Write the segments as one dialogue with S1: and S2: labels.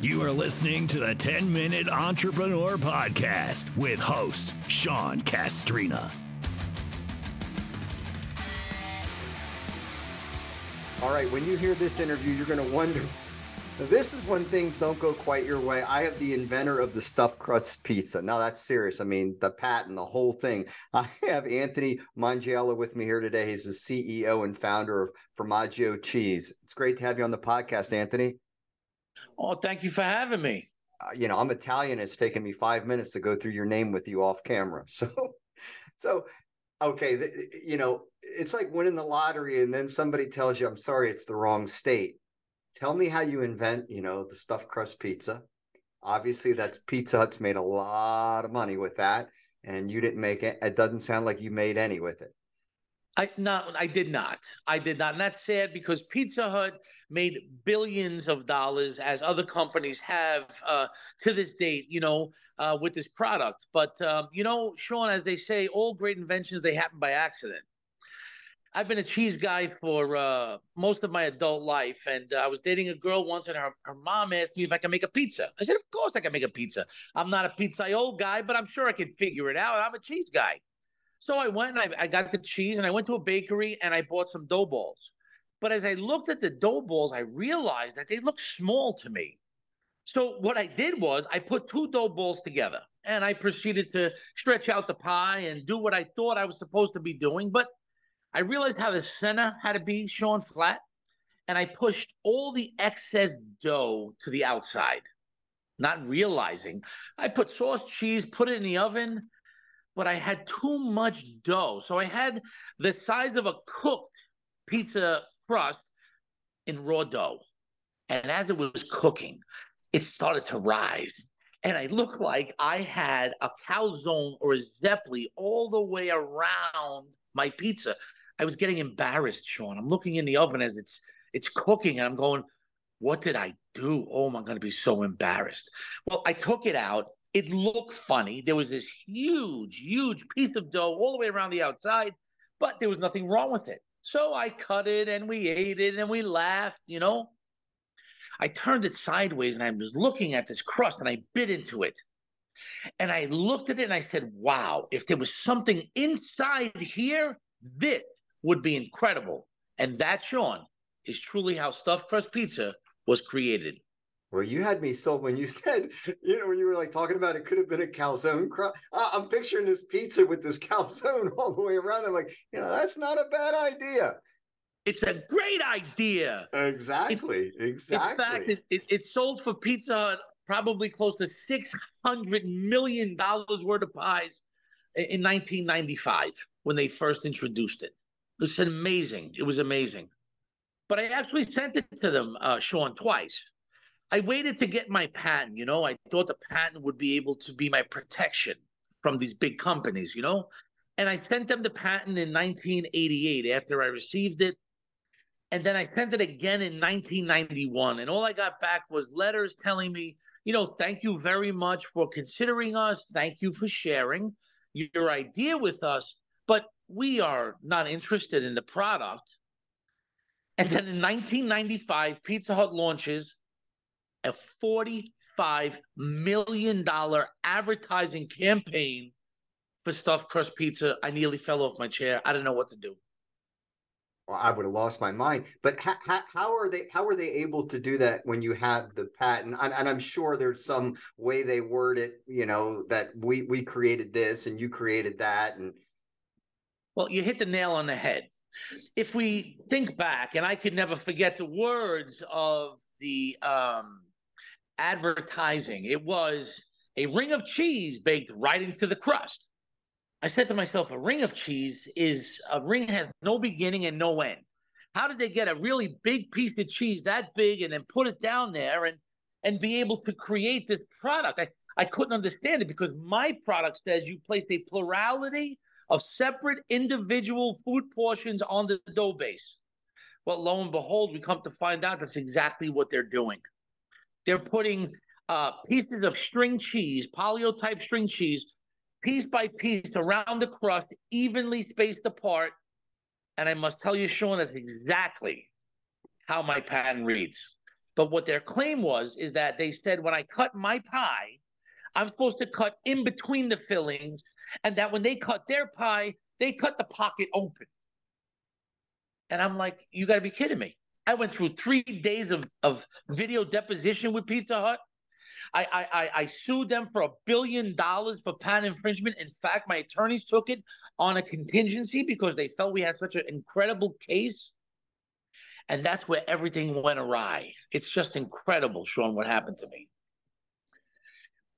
S1: You are listening to the 10 Minute Entrepreneur Podcast with host Sean Castrina.
S2: All right, when you hear this interview, you're going to wonder. This is when things don't go quite your way. I have the inventor of the stuffed crust pizza. Now that's serious. I mean, the patent, the whole thing. I have Anthony Mongiello with me here today. He's the CEO and founder of Formaggio Cheese. It's great to have you on the podcast, Anthony.
S3: Oh, thank you for having me.
S2: Uh, you know, I'm Italian. It's taken me five minutes to go through your name with you off camera. So, so okay, th- you know, it's like winning the lottery, and then somebody tells you, "I'm sorry, it's the wrong state." Tell me how you invent, you know, the stuffed crust pizza. Obviously, that's Pizza Hut's made a lot of money with that, and you didn't make it. It doesn't sound like you made any with it.
S3: I no, I did not. I did not, and that's sad because Pizza Hut made billions of dollars, as other companies have uh, to this date. You know, uh, with this product. But um, you know, Sean, as they say, all great inventions they happen by accident. I've been a cheese guy for uh, most of my adult life, and I was dating a girl once, and her, her mom asked me if I can make a pizza. I said, "Of course I can make a pizza. I'm not a pizzaiolo guy, but I'm sure I can figure it out. I'm a cheese guy." So I went and I, I got the cheese and I went to a bakery and I bought some dough balls. But as I looked at the dough balls, I realized that they looked small to me. So what I did was I put two dough balls together and I proceeded to stretch out the pie and do what I thought I was supposed to be doing. But I realized how the center had to be shown flat. And I pushed all the excess dough to the outside, not realizing I put sauce, cheese, put it in the oven, but I had too much dough. So I had the size of a cooked pizza crust in raw dough. And as it was cooking, it started to rise. And I looked like I had a calzone or a zeppeli all the way around my pizza. I was getting embarrassed, Sean. I'm looking in the oven as it's it's cooking, and I'm going, "What did I do? Oh, I'm going to be so embarrassed." Well, I took it out it looked funny. There was this huge, huge piece of dough all the way around the outside, but there was nothing wrong with it. So I cut it and we ate it and we laughed, you know. I turned it sideways and I was looking at this crust and I bit into it. And I looked at it and I said, wow, if there was something inside here, this would be incredible. And that, Sean, is truly how stuffed crust pizza was created.
S2: Well, you had me sold when you said, you know, when you were like talking about it could have been a calzone. I'm picturing this pizza with this calzone all the way around. I'm like, you know, that's not a bad idea.
S3: It's a great idea.
S2: Exactly. It, exactly.
S3: In fact, it, it, it, sold for Pizza Hut probably close to six hundred million dollars worth of pies in 1995 when they first introduced it. It was amazing. It was amazing. But I actually sent it to them, uh, Sean, twice. I waited to get my patent. You know, I thought the patent would be able to be my protection from these big companies. You know, and I sent them the patent in 1988 after I received it. And then I sent it again in 1991. And all I got back was letters telling me, you know, thank you very much for considering us. Thank you for sharing your idea with us. But we are not interested in the product. And then in 1995, Pizza Hut launches a $45 million advertising campaign for stuffed crust pizza. I nearly fell off my chair. I don't know what to do.
S2: Well, I would have lost my mind. But how, how, how, are they? How are they able to do that when you have the patent? And, and, I'm sure there's some way they word it. You know that we we created this and you created that. And
S3: well, you hit the nail on the head. If we think back, and I could never forget the words of the um, advertising. It was a ring of cheese baked right into the crust. I said to myself, a ring of cheese is a ring has no beginning and no end. How did they get a really big piece of cheese that big and then put it down there and and be able to create this product? I, I couldn't understand it because my product says you place a plurality of separate individual food portions on the dough base. Well, lo and behold, we come to find out that's exactly what they're doing. They're putting uh, pieces of string cheese, Polly-O type string cheese, piece by piece around the crust, evenly spaced apart. And I must tell you, Sean, that's exactly how my patent reads. But what their claim was is that they said when I cut my pie, I'm supposed to cut in between the fillings, and that when they cut their pie, they cut the pocket open. And I'm like, you got to be kidding me. I went through three days of, of video deposition with Pizza Hut. I, I, I sued them for a billion dollars for patent infringement. In fact, my attorneys took it on a contingency because they felt we had such an incredible case. And that's where everything went awry. It's just incredible, Sean, what happened to me.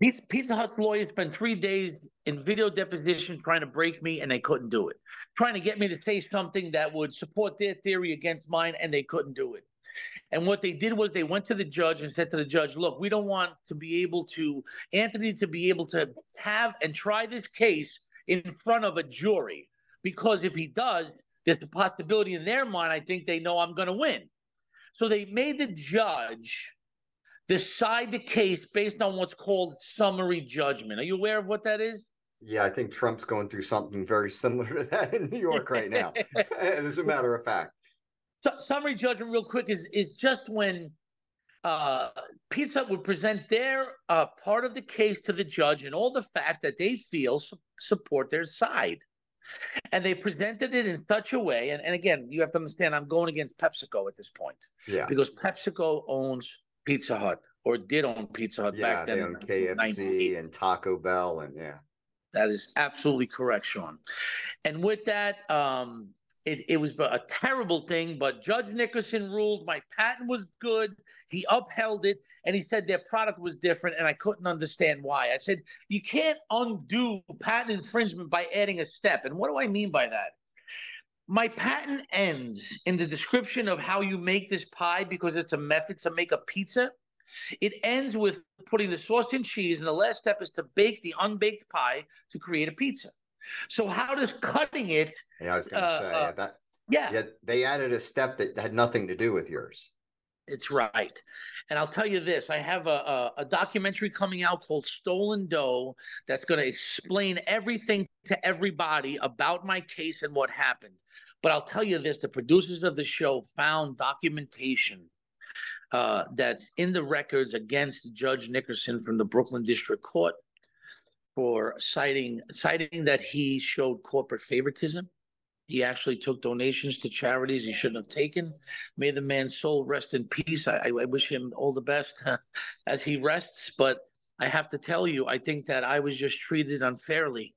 S3: Pizza, Pizza Hut's lawyers spent three days in video deposition trying to break me, and they couldn't do it. Trying to get me to say something that would support their theory against mine, and they couldn't do it. And what they did was they went to the judge and said to the judge, look, we don't want to be able to, Anthony, to be able to have and try this case in front of a jury. Because if he does, there's a possibility in their mind, I think they know I'm going to win. So they made the judge decide the case based on what's called summary judgment. Are you aware of what that is?
S2: Yeah, I think Trump's going through something very similar to that in New York right now. As a matter of fact.
S3: So, summary judgment, real quick, is is just when uh, Hut would present their uh, part of the case to the judge and all the facts that they feel su- support their side. And they presented it in such a way, and, and again, you have to understand, I'm going against PepsiCo at this point.
S2: Yeah.
S3: Because PepsiCo owns Pizza Hut or did own Pizza Hut
S2: yeah,
S3: back then.
S2: They own KFC and Taco Bell and yeah.
S3: That is absolutely correct, Sean. And with that, um, it, it was a terrible thing, but Judge Nickerson ruled my patent was good. He upheld it and he said their product was different, and I couldn't understand why. I said, You can't undo patent infringement by adding a step. And what do I mean by that? My patent ends in the description of how you make this pie because it's a method to make a pizza. It ends with putting the sauce and cheese, and the last step is to bake the unbaked pie to create a pizza. So how does cutting it?
S2: Yeah, I was going to
S3: uh,
S2: say
S3: uh,
S2: that.
S3: Yeah,
S2: Yeah, they added a step that had nothing to do with yours.
S3: It's right. And I'll tell you this: I have a, a, a documentary coming out called "Stolen Dough" that's going to explain everything to everybody about my case and what happened. But I'll tell you this: the producers of the show found documentation uh, that's in the records against Judge Nickerson from the Brooklyn District Court for citing citing that he showed corporate favoritism. He actually took donations to charities he shouldn't have taken. May the man's soul rest in peace. I, I wish him all the best as he rests. But I have to tell you, I think that I was just treated unfairly,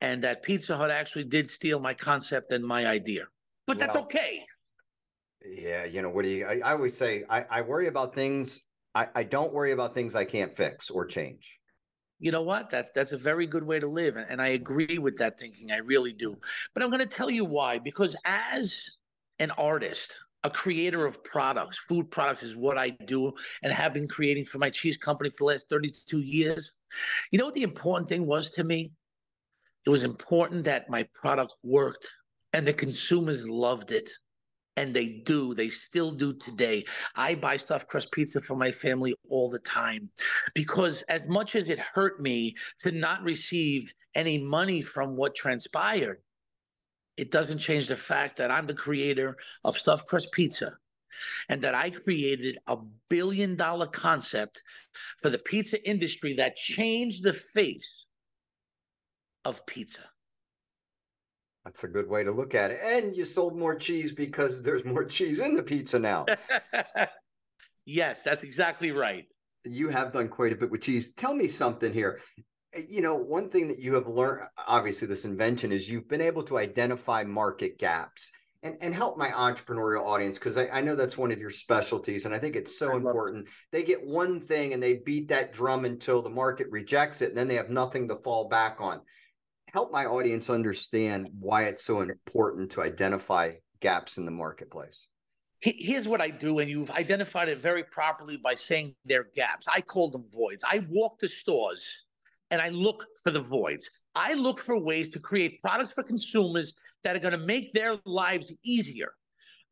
S3: and that Pizza Hut actually did steal my concept and my idea. But that's
S2: Well,
S3: okay.
S2: Yeah, you know, what do you I, I always say I, I worry about things I, I don't worry about things I can't fix or change.
S3: You know what? That's that's a very good way to live, and, and I agree with that thinking. I really do. But I'm going to tell you why. Because as an artist, a creator of products, food products is what I do, and have been creating for my cheese company for the last 32 years. You know what the important thing was to me? It was important that my product worked, and the consumers loved it. And they do. They still do today. I buy stuffed crust pizza for my family all the time because, as much as it hurt me to not receive any money from what transpired, it doesn't change the fact that I'm the creator of stuffed crust pizza and that I created a billion dollar concept for the pizza industry that changed the face of pizza.
S2: That's a good way to look at it. And you sold more cheese because there's more cheese in the pizza now.
S3: yes, that's exactly right.
S2: you have done quite a bit with cheese. Tell me something here. You know, one thing that you have learned, obviously, this invention is you've been able to identify market gaps and, and help my entrepreneurial audience because I, I know that's one of your specialties. And I think it's so
S3: I love it.
S2: important. They get one thing and they beat that drum until the market rejects it, and then they have nothing to fall back on. Help my audience understand why it's so important to identify gaps in the marketplace.
S3: Here's what I do, and you've identified it very properly by saying they're gaps. I call them voids. I walk the stores and I look for the voids. I look for ways to create products for consumers that are going to make their lives easier.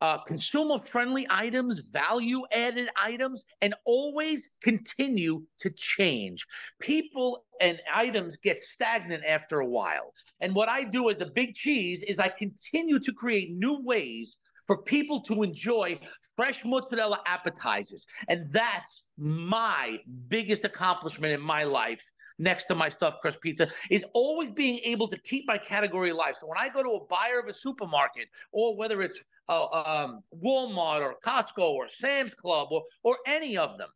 S3: Uh, consumer friendly items, value added items, and always continue to change. People and items get stagnant after a while. And what I do as the big cheese is I continue to create new ways for people to enjoy fresh mozzarella appetizers. And that's my biggest accomplishment in my life next to my stuffed crust pizza is always being able to keep my category alive. So when I go to a buyer of a supermarket, or whether it's uh, um, Walmart or Costco or Sam's Club or or any of them,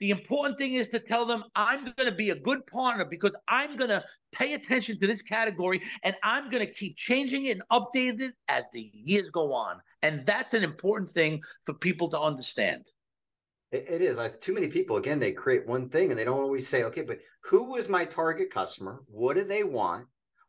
S3: the important thing is to tell them I'm going to be a good partner because I'm going to pay attention to this category and I'm going to keep changing it and updating it as the years go on. And that's an important thing for people to understand.
S2: It, it is. I, too many people, again, they create one thing and they don't always say, okay, but who is my target customer? What do they want?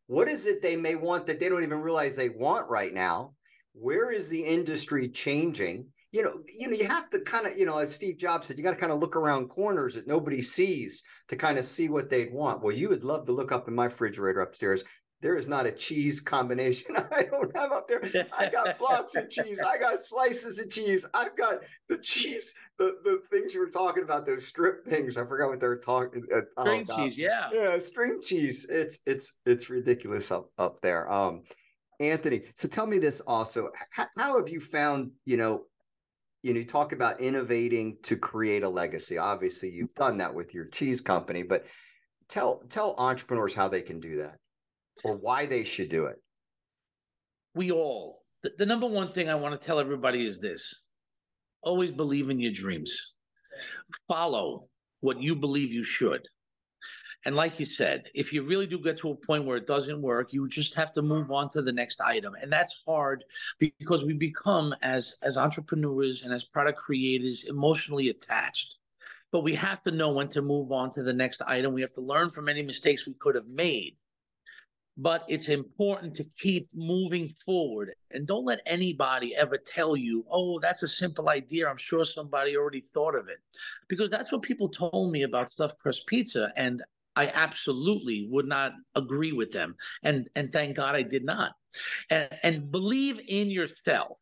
S2: What is it they may want that they don't even realize they want right now? Where is the industry changing? You know, you know, you have to kind of, you know, as Steve Jobs said, you got to kind of look around corners that nobody sees to kind of see what they'd want. Well, you would love to look up in my refrigerator upstairs there is not a cheese combination I don't have up there. I got blocks of cheese. I got slices of cheese. I've got the cheese, the, the things you were talking about, those strip things. I forgot what they were talking.
S3: Uh, string oh, cheese, yeah,
S2: yeah, string cheese. It's it's it's ridiculous up up there. Um, Anthony, so tell me this also. How, how have you found? You know, you know, you talk about innovating to create a legacy. Obviously, you've done that with your cheese company, but tell tell entrepreneurs how they can do that or why they should do it?
S3: We all, the, the number one thing I want to tell everybody is this always believe in your dreams, follow what you believe you should. And like you said, if you really do get to a point where it doesn't work, you just have to move on to the next item. And that's hard because we become as as entrepreneurs and as product creators emotionally attached. But we have to know when to move on to the next item. We have to learn from any mistakes we could have made but it's important to keep moving forward. And don't let anybody ever tell you oh that's a simple idea. I'm sure somebody already thought of it. Because that's what people told me about stuffed crust pizza and i absolutely would not agree with them. And and thank god i did not. And and believe in yourself.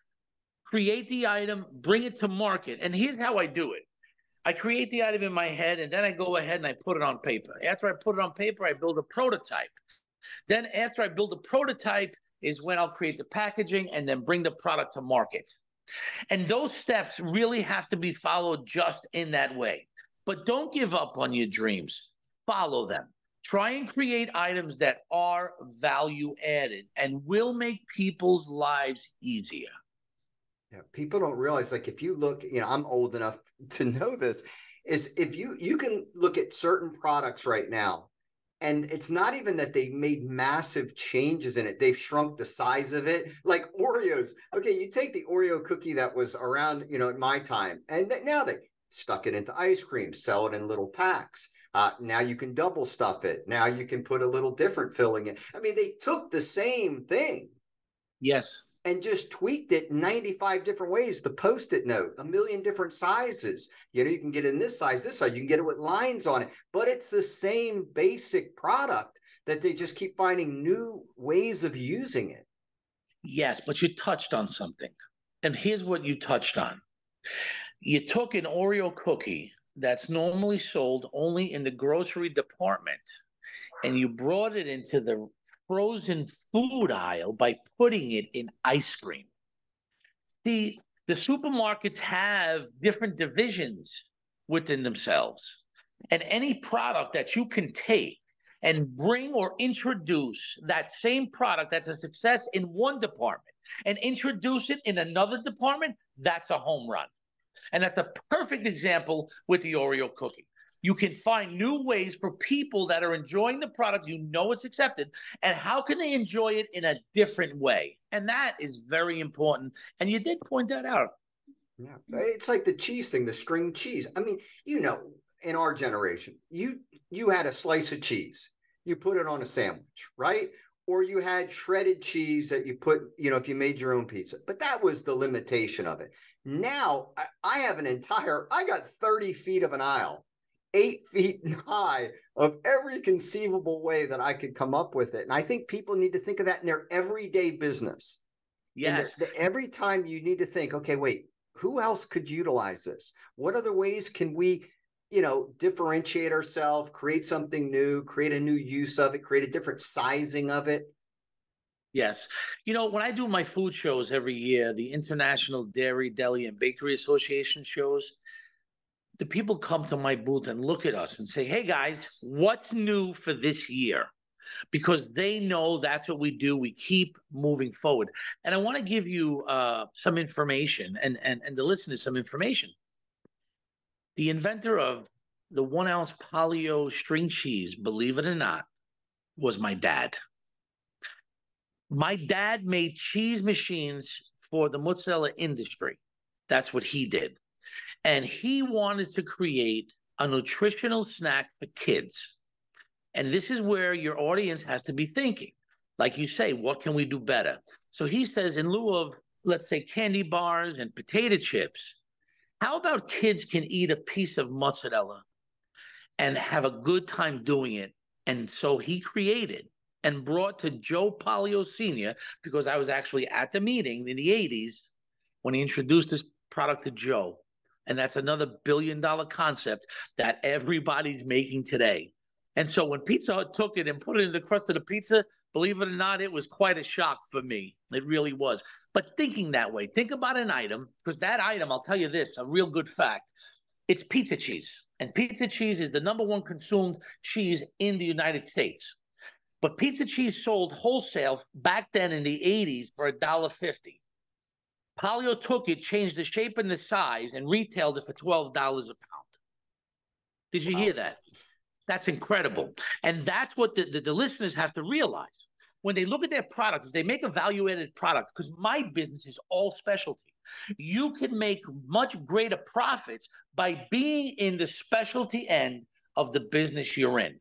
S3: Create the item bring it to market. And here's how i do it. I create the item in my head and then I go ahead and I put it on paper. After I put it on paper, I build a prototype. Then after I build a prototype is when I'll create the packaging and then bring the product to market. And those steps really have to be followed just in that way. But don't give up on your dreams. Follow them. Try and create items that are value added and will make people's lives easier.
S2: Yeah, people don't realize like if you look, you know, I'm old enough to know this is if you you can look at certain products right now and it's not even that they made massive changes in it. They've shrunk the size of it like oreos. Okay you take the oreo cookie that was around you know at my time and now they stuck it into ice cream sell it in little packs. Uh, now you can double stuff it. Now you can put a little different filling in. I mean they took the same thing.
S3: Yes
S2: and just tweaked it 95 different ways. The post it note, a million different sizes. You know, you can get in this size, this size, you can get it with lines on it, but it's the same basic product that they just keep finding new ways of using it.
S3: Yes, but you touched on something. And here's what you touched on you took an Oreo cookie that's normally sold only in the grocery department and you brought it into the frozen food aisle by putting it in ice cream. See, the supermarkets have different divisions within themselves. And any product that you can take and bring or introduce that same product that's a success in one department and introduce it in another department, that's a home run. And that's a perfect example with the Oreo cookie. You can find new ways for people that are enjoying the product, you know it's accepted, and how can they enjoy it in a different way? And that is very important. And you did point that out.
S2: Yeah. It's like the cheese thing, the string cheese. I mean, you know, in our generation, you you had a slice of cheese, you put it on a sandwich, right? Or you had shredded cheese that you put, you know, if you made your own pizza. But that was the limitation of it. Now I, I have an entire, I got 30 feet of an aisle eight feet high of every conceivable way that I could come up with it. And I think people need to think of that in their everyday business.
S3: Yes.
S2: The, the, every time you need to think, okay, wait, who else could utilize this? What other ways can we, you know, differentiate ourselves, create something new, create a new use of it, create a different sizing of it?
S3: Yes. You know, when I do my food shows every year, the International Dairy, Deli, and Bakery Association shows, the people come to my booth and look at us and say, hey guys, what's new for this year? Because they know that's what we do. We keep moving forward. And I want to give you uh, some information and, and, and the listeners some information. The inventor of the one ounce Polly-O string cheese, believe it or not, was my dad. My dad made cheese machines for the mozzarella industry. That's what he did. And he wanted to create a nutritional snack for kids. And this is where your audience has to be thinking. Like you say, what can we do better? So he says, in lieu of, let's say, candy bars and potato chips, how about kids can eat a piece of mozzarella and have a good time doing it? And so he created and brought to Joe Pollio Sr., because I was actually at the meeting in the 80s when he introduced this product to Joe. And that's another billion dollar concept that everybody's making today. And so when Pizza Hut took it and put it in the crust of the pizza, believe it or not, it was quite a shock for me. It really was. But thinking that way, think about an item, because that item, I'll tell you this, a real good fact. It's pizza cheese. And pizza cheese is the number one consumed cheese in the United States. But pizza cheese sold wholesale back then in the 80s for $1.50. Polly-O took it, changed the shape and the size, and retailed it for $12 a pound. Did you wow. hear that? That's incredible. And that's what the, the, the, listeners have to realize. When they look at their products, they make a value added product, because my business is all specialty. You can make much greater profits by being in the specialty end of the business you're in.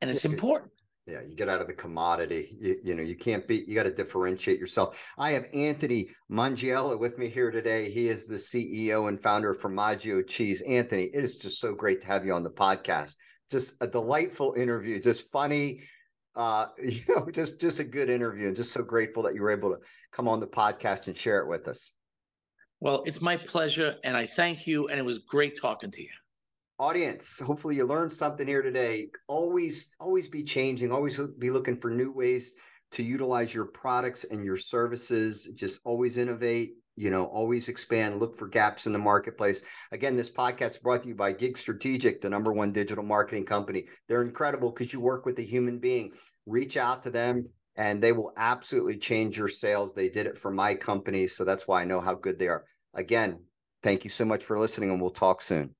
S3: And it's important.
S2: Yeah, you get out of the commodity. You, you know, you can't be, you got to differentiate yourself. I have Anthony Mongiello with me here today. He is the CEO and founder of Formaggio Cheese. Anthony, it is just so great to have you on the podcast. Just a delightful interview, just funny, uh, you know, just just a good interview, and just so grateful that you were able to come on the podcast and share it with us.
S3: Well, it's my pleasure, and I thank you. And it was great talking to you
S2: audience hopefully you learned something here today. Always always be changing. Always be looking for new ways to utilize your products and your services. Just always innovate you know always expand. Look for gaps in the marketplace. Again this podcast is brought to you by gig strategic the number one digital marketing company. They're incredible because you work with a human being. Reach out to them and they will absolutely change your sales. They did it for my company so that's why i know how good they are. Again thank you so much for listening and we'll talk soon